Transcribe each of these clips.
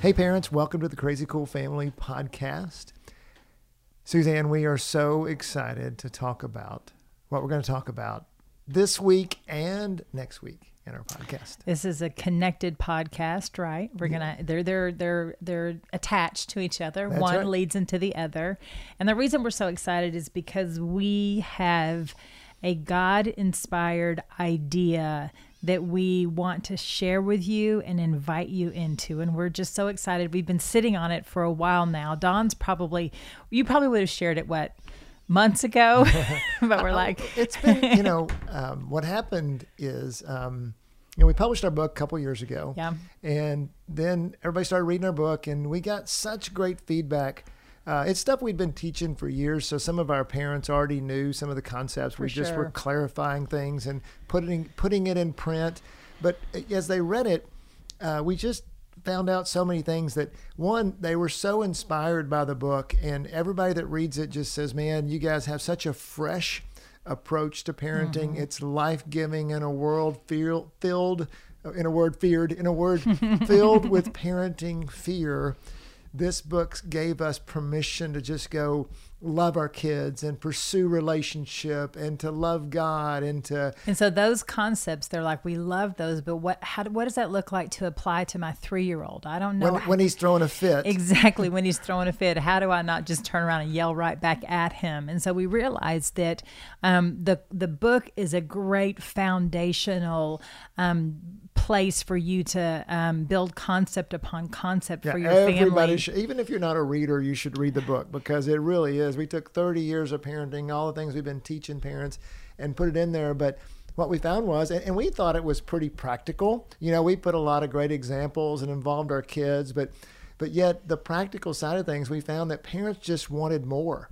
Hey, parents, welcome to the Crazy Cool Family Podcast. Suzanne, we are so excited to talk about what we're going to talk about this week and next week in our podcast. This is a connected podcast, right? We're gonna they're they're they're they're attached to each other. That's One right. leads into the other. And the reason we're so excited is because we have a God inspired idea that we want to share with you and invite you into. And we're just so excited. We've been sitting on it for a while now. Don's probably you probably would have shared it what months ago. but we're like it's been you know um, what happened is um, you know we published our book a couple years ago Yeah. and then everybody started reading our book and we got such great feedback uh, it's stuff we'd been teaching for years so some of our parents already knew some of the concepts. We just were clarifying things and putting putting it in print. But as they read it uh, we just found out so many things that one they were so inspired by the book and everybody that reads it just says man you guys have such a fresh approach to parenting. It's life-giving in a world feel, filled in a word feared in a word filled with parenting fear this book gave us permission to just go love our kids and pursue relationship and to love god and to And so those concepts, they're like, we love those, but what how what does that look like to apply to my three year old? I don't know when, when he's throwing a fit exactly when he's throwing a fit. How do I not just turn around and yell right back at him? And so we realized that um, the the book is a great foundational. Um, place for you to um, build concept upon concept for your everybody family should, even if you're not a reader, you should read the book because it really is. We took 30 years of parenting, all the things we've been teaching parents, and put it in there. But what we found was, and, and we thought it was pretty practical. You know, we put a lot of great examples and involved our kids, but but yet the practical side of things, we found that parents just wanted more.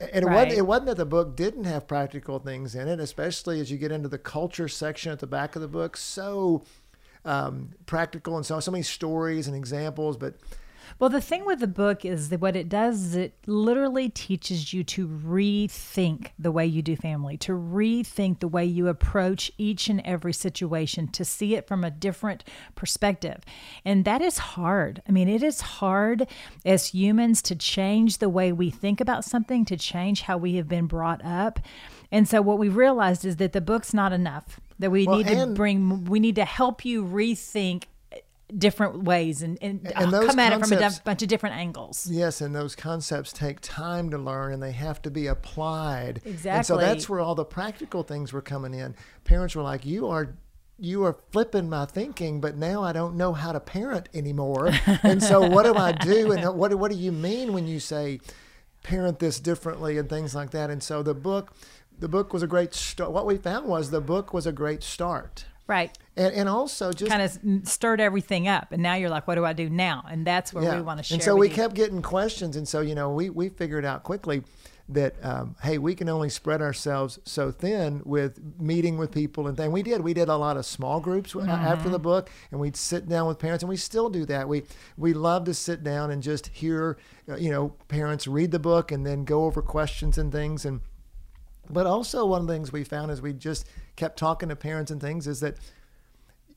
And it, Right. wasn't, it wasn't that the book didn't have practical things in it, especially as you get into the culture section at the back of the book. So um, practical and so so many stories and examples, but Well, the thing with the book is that what it does is it literally teaches you to rethink the way you do family, to rethink the way you approach each and every situation, to see it from a different perspective. And that is hard. I mean, it is hard as humans to change the way we think about something, to change how we have been brought up. And so what we realized is that the book's not enough. That we Well, need to bring we need to help you rethink eh, different ways and, and, And come at it from a bunch of different angles. Yes, and those concepts take time to learn and they have to be applied. Exactly. And so that's where all the practical things were coming in. Parents were like, "You are you are flipping my thinking, but now I don't know how to parent anymore." and so what do I do and what what do you mean when you say parent this differently and things like that? And so the book the book was a great start. What we found was the book was a great start. Right. And and also just Kind of stirred everything up. And now you're like, what do I do now? And that's where we want to share. And so we you. kept getting questions, and so you know we we figured out quickly that um, hey we can only spread ourselves so thin with meeting with people and things. We did we did a lot of small groups uh, after Mm-hmm. the book, and we'd sit down with parents, and we still do that. We we love to sit down and just hear uh, you know parents read the book and then go over questions and things and. But also, one of the things we found as we just kept talking to parents and things is that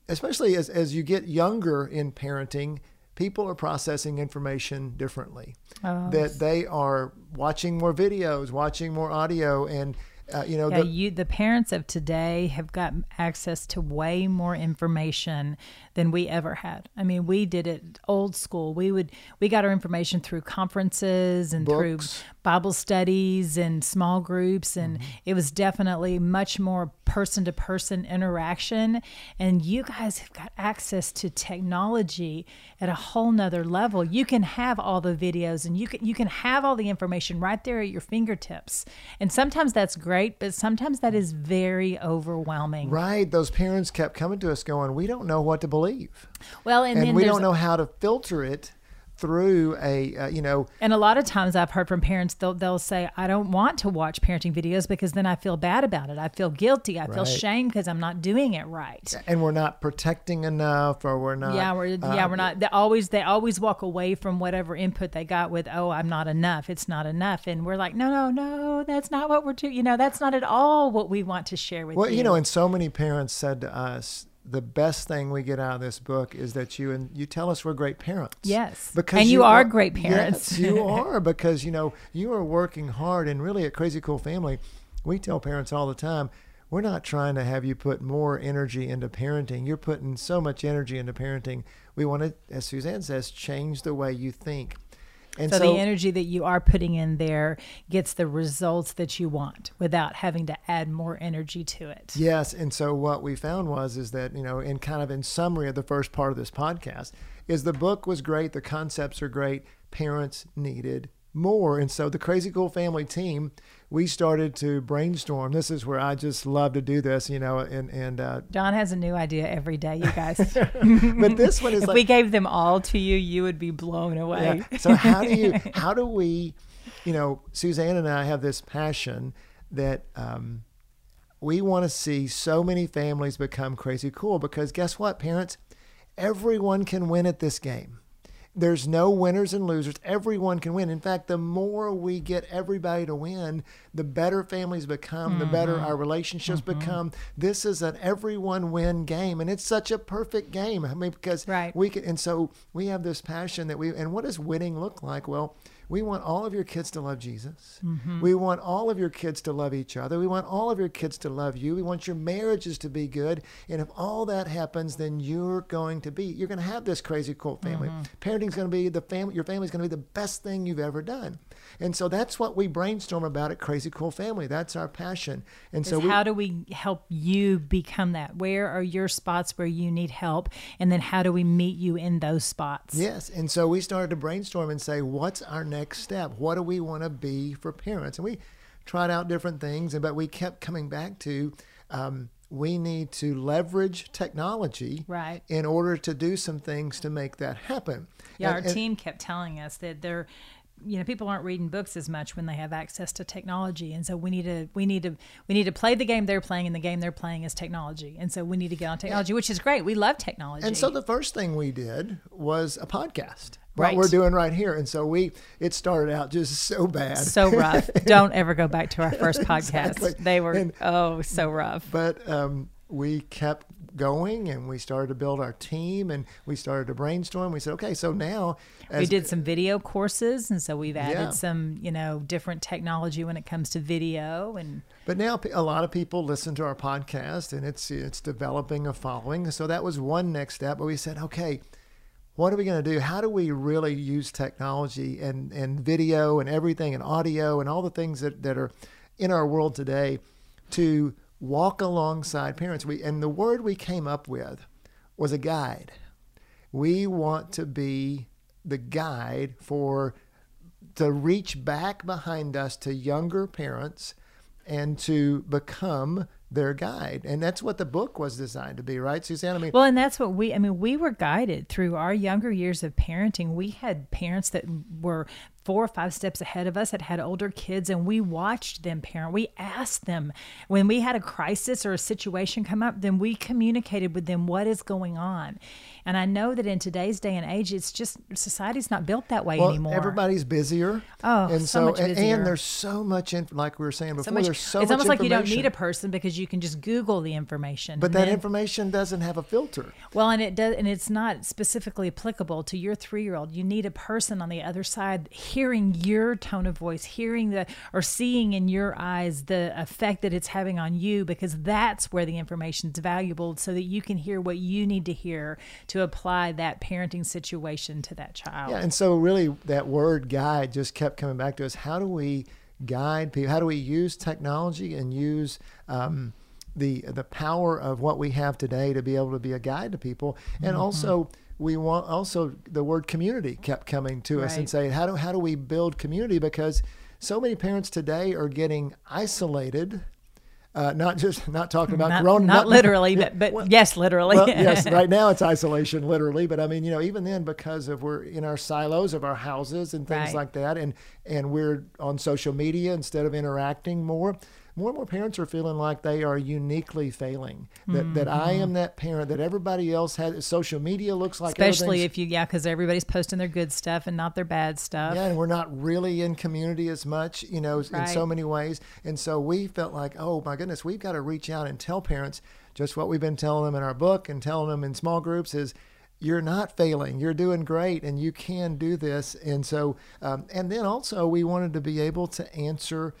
especially as, as you get younger in parenting, people are processing information differently. Oh. That they are watching more videos, watching more audio, and uh, you know, Yeah, the, you the parents of today have got access to way more information than we ever had. I mean, we did it old school. We would we got our information through conferences and Books. through Bible studies and small groups and Mm-hmm. it was definitely much more person to person interaction and you guys have got access to technology at a whole nother level. You can have all the videos and you can you can have all the information right there at your fingertips. And sometimes that's great, but sometimes that is very overwhelming. right, those parents kept coming to us going, "We don't know what to believe." Well, and, And, then we don't know how to filter it through a, uh, you know, And a lot of times I've heard from parents they'll they'll say I don't want to watch parenting videos because then I feel bad about it. I feel guilty. I feel shame because I'm not doing it right. and we're not protecting enough or we're not. yeah, we're yeah, uh, we're not. They always they always walk away from whatever input they got with, oh, I'm not enough. It's not enough, and we're like, no, no, no, that's not what we're doing. You know, that's not at all what we want to share with you. Well, you. you know, and so many parents said to us, the best thing we get out of this book is that you and you tell us we're great parents. Yes. because And you are great parents. Yes, you are because you know you are working hard, and really at Crazy Cool Family, we tell parents all the time. We're not trying to have you put more energy into parenting. You're putting so much energy into parenting. We want to, as Suzanne says, change the way you think. And so, the energy that you are putting in there gets the results that you want without having to add more energy to it. Yes, and so what we found was is that you know, in kind of in summary of the first part of this podcast, is the book was great, the concepts are great, parents needed more, and so the Crazy Cool Family team, we started to brainstorm. This is where I just love to do this, you know, and and uh, John has a new idea every day, you guys. but this one is if like we gave them all to you, you would be blown away. Yeah. So how do you how do we, you know, Suzanne and I have this passion that um, we want to see so many families become crazy cool because guess what, parents, everyone can win at this game. There's no winners and losers. Everyone can win. In fact, the more we get everybody to win, the better families become, the better mm-hmm. our relationships mm-hmm. become. This is an everyone win game, and it's such a perfect game. I mean, because Right. we can, and so we have this passion that we, and what does winning look like? Well, we want all of your kids to love Jesus. Mm-hmm. We want all of your kids to love each other. We want all of your kids to love you. We want your marriages to be good. And if all that happens, then you're going to be, you're going to have this crazy cool family. Mm-hmm. Parenting's going to be the family, your family's going to be the best thing you've ever done. And so that's what we brainstorm about at Crazy Cool Family. That's our passion. And so we, how do we help you become that? Where are your spots where you need help? And then how do we meet you in those spots? Yes. And so we started to brainstorm and say, what's our next step? What do we want to be for parents? And we tried out different things, but we kept coming back to um, we need to leverage technology Right. in order to do some things to make that happen. Yeah, And- our and- team kept telling us that they're you know people aren't reading books as much when they have access to technology and so we need to we need to we need to play the game they're playing and the game they're playing is technology and so we need to get on technology which is great we love technology And so the first thing we did was a podcast. Right. What we're doing right here. And so we it started out just so bad. so rough don't ever go back to our first podcast Exactly. they were And- oh so rough But um, we kept going and we started to build our team and we started to brainstorm. We said, okay, so now as we did some video courses and so we've added Yeah. some you know different technology when it comes to video and But now a lot of people listen to our podcast and it's it's developing a following. So that was one next step. But we said, okay, what are we going to do? How do we really use technology and, and video and everything and audio and all the things that, that are in our world today to walk alongside parents? We and the word we came up with was a guide. We want to be the guide for to reach back behind us to younger parents and to become their guide. And that's what the book was designed to be, right, Suzanne? I mean, Well, and that's what we, I mean, we were guided through our younger years of parenting. We had parents that were four or five steps ahead of us that had older kids, and we watched them parent. We asked them when we had a crisis or a situation come up, then we communicated with them what is going on. And I know that in today's day and age, it's just society's not built that way well, anymore. everybody's busier. Oh, and so much and, and there's so much, inf- like we were saying before, so much, there's so it's much almost like you don't need a person because you can just Google the information. But that then- information doesn't have a filter. Well, and it does, and it's not specifically applicable to your three-year-old. You need a person on the other side hearing your tone of voice, hearing the or seeing in your eyes the effect that it's having on you, because that's where the information is valuable, so that you can hear what you need to hear to apply that parenting situation to that child. Yeah, and so really that word guide just kept coming back to us. How do we guide people? How do we use technology and use um, the the power of what we have today to be able to be a guide to people? And Mm-hmm. also we want also the word community kept coming to us and Right. saying how do how do we build community because so many parents today are getting isolated Uh, not just not talking about not, corona, not, literally, but, but well, yes, literally. well, yes, right now it's isolation, literally. But I mean, you know, even then, because of we're in our silos of our houses and things Right. like that, and and we're on social media instead of interacting more. More and more parents are feeling like they are uniquely failing. That that I Mm-hmm. am that parent that everybody else has. Social media looks like Especially if you, yeah, because everybody's posting their good stuff and not their bad stuff. yeah, and we're not really in community as much, you know, in so many ways. And so we felt like, oh my goodness, we've got to reach out and tell parents just what we've been telling them in our book and telling them in small groups is you're not failing, you're doing great, and you can do this. And so, um, and then also we wanted to be able to answer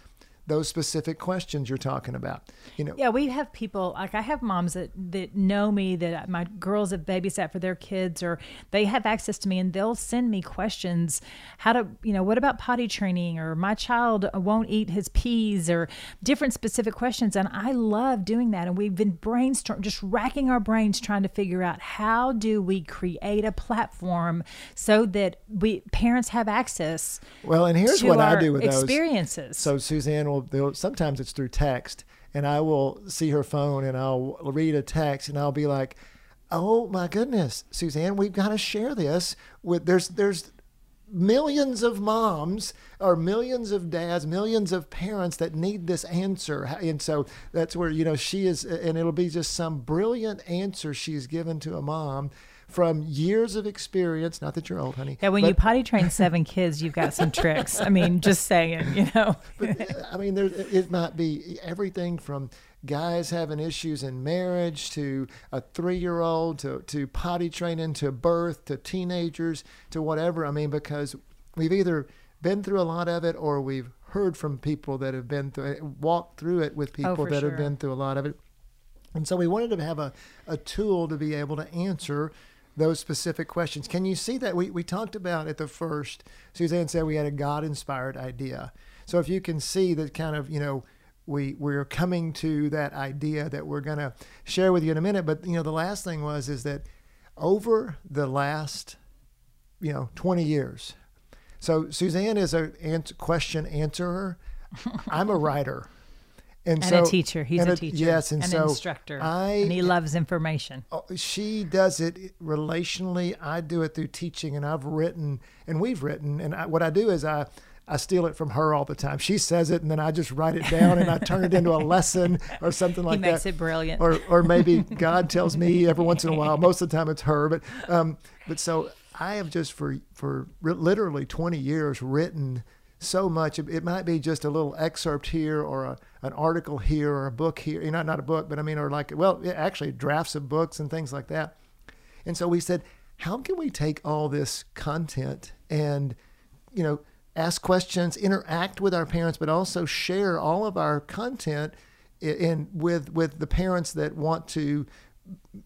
those specific questions you're talking about. You know, Yeah, we have people like I have moms that that know me that my girls have babysat for their kids or they have access to me and they'll send me questions how to you know what about potty training or my child won't eat his peas or different specific questions and I love doing that and we've been brainstorming just racking our brains trying to figure out how do we create a platform so that we parents have access well, and here's to what I do with those. experiences. So Suzanne will, they'll, sometimes it's through text, and I will see her phone and I'll read a text and I'll be like, "Oh my goodness, Suzanne, we've got to share this with there's there's millions of moms or millions of dads, millions of parents that need this answer." And so that's where you know she is, and it'll be just some brilliant answer she's given to a mom. From years of experience, not that you're old, honey. Yeah, when but- you potty train seven kids, you've got some tricks. I mean, just saying, you know. but I mean, there it might be everything from guys having issues in marriage to a three-year-old to to potty training to birth to teenagers to whatever. I mean, because we've either been through a lot of it or we've heard from people that have been through it, walked through it with oh, people Oh, that sure. have been through a lot of it. And so we wanted to have a, a tool to be able to answer those specific questions. Can you see that? We, we talked about at the first, Suzanne said we had a God inspired idea. So if you can see that kind of, you know, we, we're coming to that idea that we're going to share with you in a minute. But, you know, the last thing was is that over the last, you know, 20 years. So Suzanne is a question answerer. I'm a writer. And, And so, a teacher. He's and a teacher. Yes, and an so instructor. I and he loves information. Oh, she does it relationally. I do it through teaching, and I've written, and we've written, and I, what I do is I. I steal it from her all the time. She says it, and then I just write it down, and I turn it into a lesson or something like that. he makes that. it brilliant. Or, or maybe God tells me every once in a while. Most of the time, it's her. But, um, but so I have just for for literally 20 years written so much. It, might be just a little excerpt here, or a, an article here, or a book here. You know, not a book, but I mean, or like well, actually drafts of books and things like that. And so we said, how can we take all this content and, you know, ask questions, interact with our parents, but also share all of our content in, in with with the parents that want to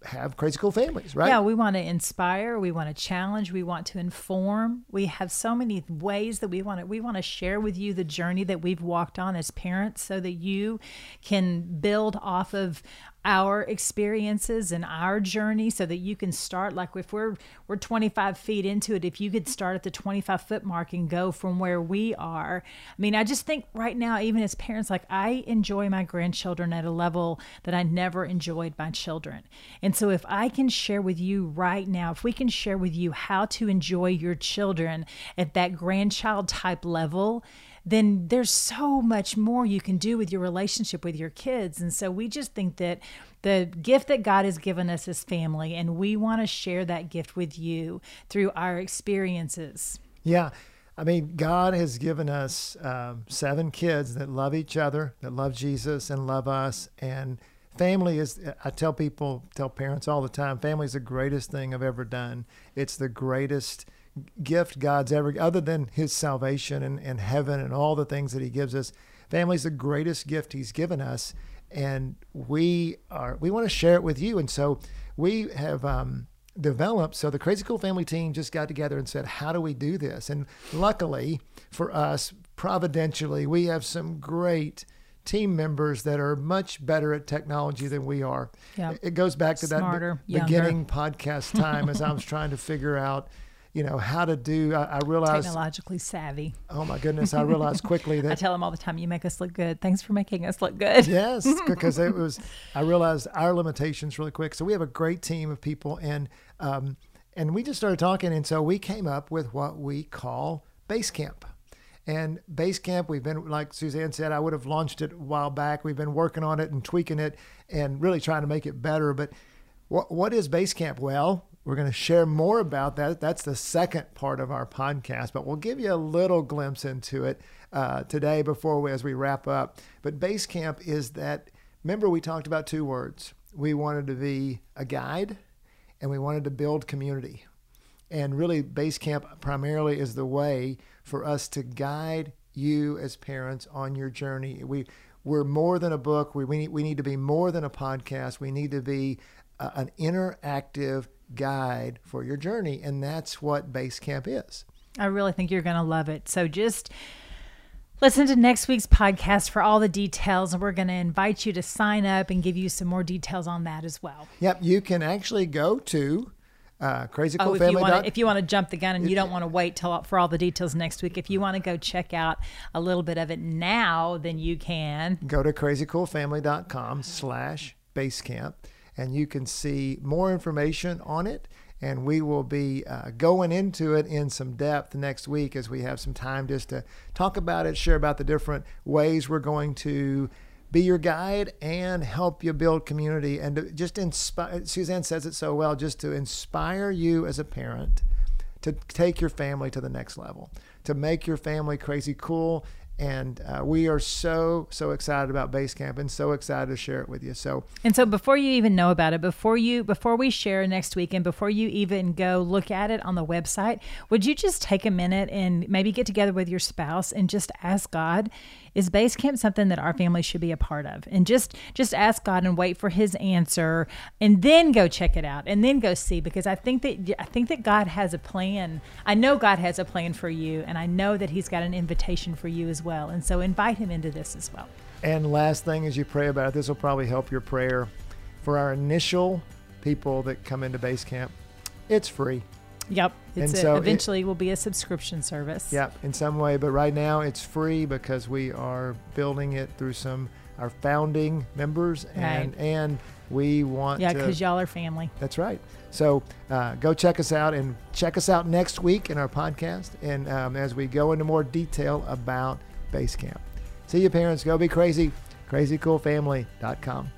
have crazy cool families, right? Yeah, we want to inspire, we want to challenge, we want to inform. We have so many ways that we want to we want to share with you the journey that we've walked on as parents so that you can build off of our experiences and our journey so that you can start like if we're we're 25 feet into it if you could start at the 25 foot mark and go from where we are. I mean i just think right now even as parents like i enjoy my grandchildren at a level that i never enjoyed my children. And so if i can share with you right now if we can share with you how to enjoy your children at that grandchild type level then there's so much more you can do with your relationship with your kids. And so we just think that the gift that God has given us is family, and we want to share that gift with you through our experiences. Yeah. I mean, God has given us um, seven kids that love each other, that love Jesus and love us. And family is, I tell people, tell parents all the time, family is the greatest thing I've ever done. It's the greatest gift God's ever, other than his salvation and, and heaven and all the things that he gives us. Family is the greatest gift he's given us. And we are, we want to share it with you. And so we have, um, developed. So the Crazy Cool Family team just got together and said, "How do we do this?" And luckily for us, providentially, we have some great team members that are much better at technology than we are. Yeah. It goes back to Smarter, that be- beginning podcast time as I was trying to figure out, you know how to do. I, I realized Technologically savvy. Oh my goodness! I realized quickly that I tell them all the time, you make us look good. Thanks for making us look good. yes, because it was. I realized our limitations really quick. So we have a great team of people, and um, and we just started talking, and so we came up with what we call Base Camp. And Base Camp, we've been like Suzanne said, I would have launched it a while back. We've been working on it and tweaking it, and really trying to make it better. But what what is Base Camp? Well, we're going to share more about that. That's the second part of our podcast, but we'll give you a little glimpse into it uh, today before we, as we wrap up. But Base Camp is that. Remember, we talked about two words. We wanted to be a guide, and we wanted to build community. And really, Base Camp primarily is the way for us to guide you as parents on your journey. We we're more than a book. We we need, we need to be more than a podcast. We need to be uh, an interactive guide for your journey, and that's what Base Camp is. I really think you're going to love it. So just listen to next week's podcast for all the details, and we're going to invite you to sign up and give you some more details on that as well. Yep, you can actually go to uh, Oh, if you want to, if you want to jump the gun and you don't want to wait till for all the details next week, if you want to go check out a little bit of it now, then you can. go to crazycoolfamily.com slash basecamp and you can see more information on it. And we will be uh, going into it in some depth next week as we have some time just to talk about it share about the different ways we're going to be your guide and help you build community and just inspire suzanne says it so well just to inspire you as a parent to take your family to the next level to make your family crazy cool and uh, we are so so excited about Basecamp and so excited to share it with you. So And so before you even know about it, before you before we share next week and before you even go look at it on the website, would you just take a minute and maybe get together with your spouse and just ask God, is base camp something that our family should be a part of? And just just ask God and wait for his answer and then go check it out and then go see because I think that I think that God has a plan. I know God has a plan for you and I know that he's got an invitation for you as well. And so invite him into this as well. and last thing as you pray about it, this will probably help your prayer for our initial people that come into base camp. It's free. Yep. It's And a- so it- eventually will be a subscription service. Yep, in some way, but right now it's free because we are building it through some our founding members and Right. and we want Yeah, because y'all are family. That's right. So uh, go check us out and check us out next week in our podcast. And um, as we go into more detail about Basecamp. See you, parents. Go be crazy. CrazyCoolFamily.com.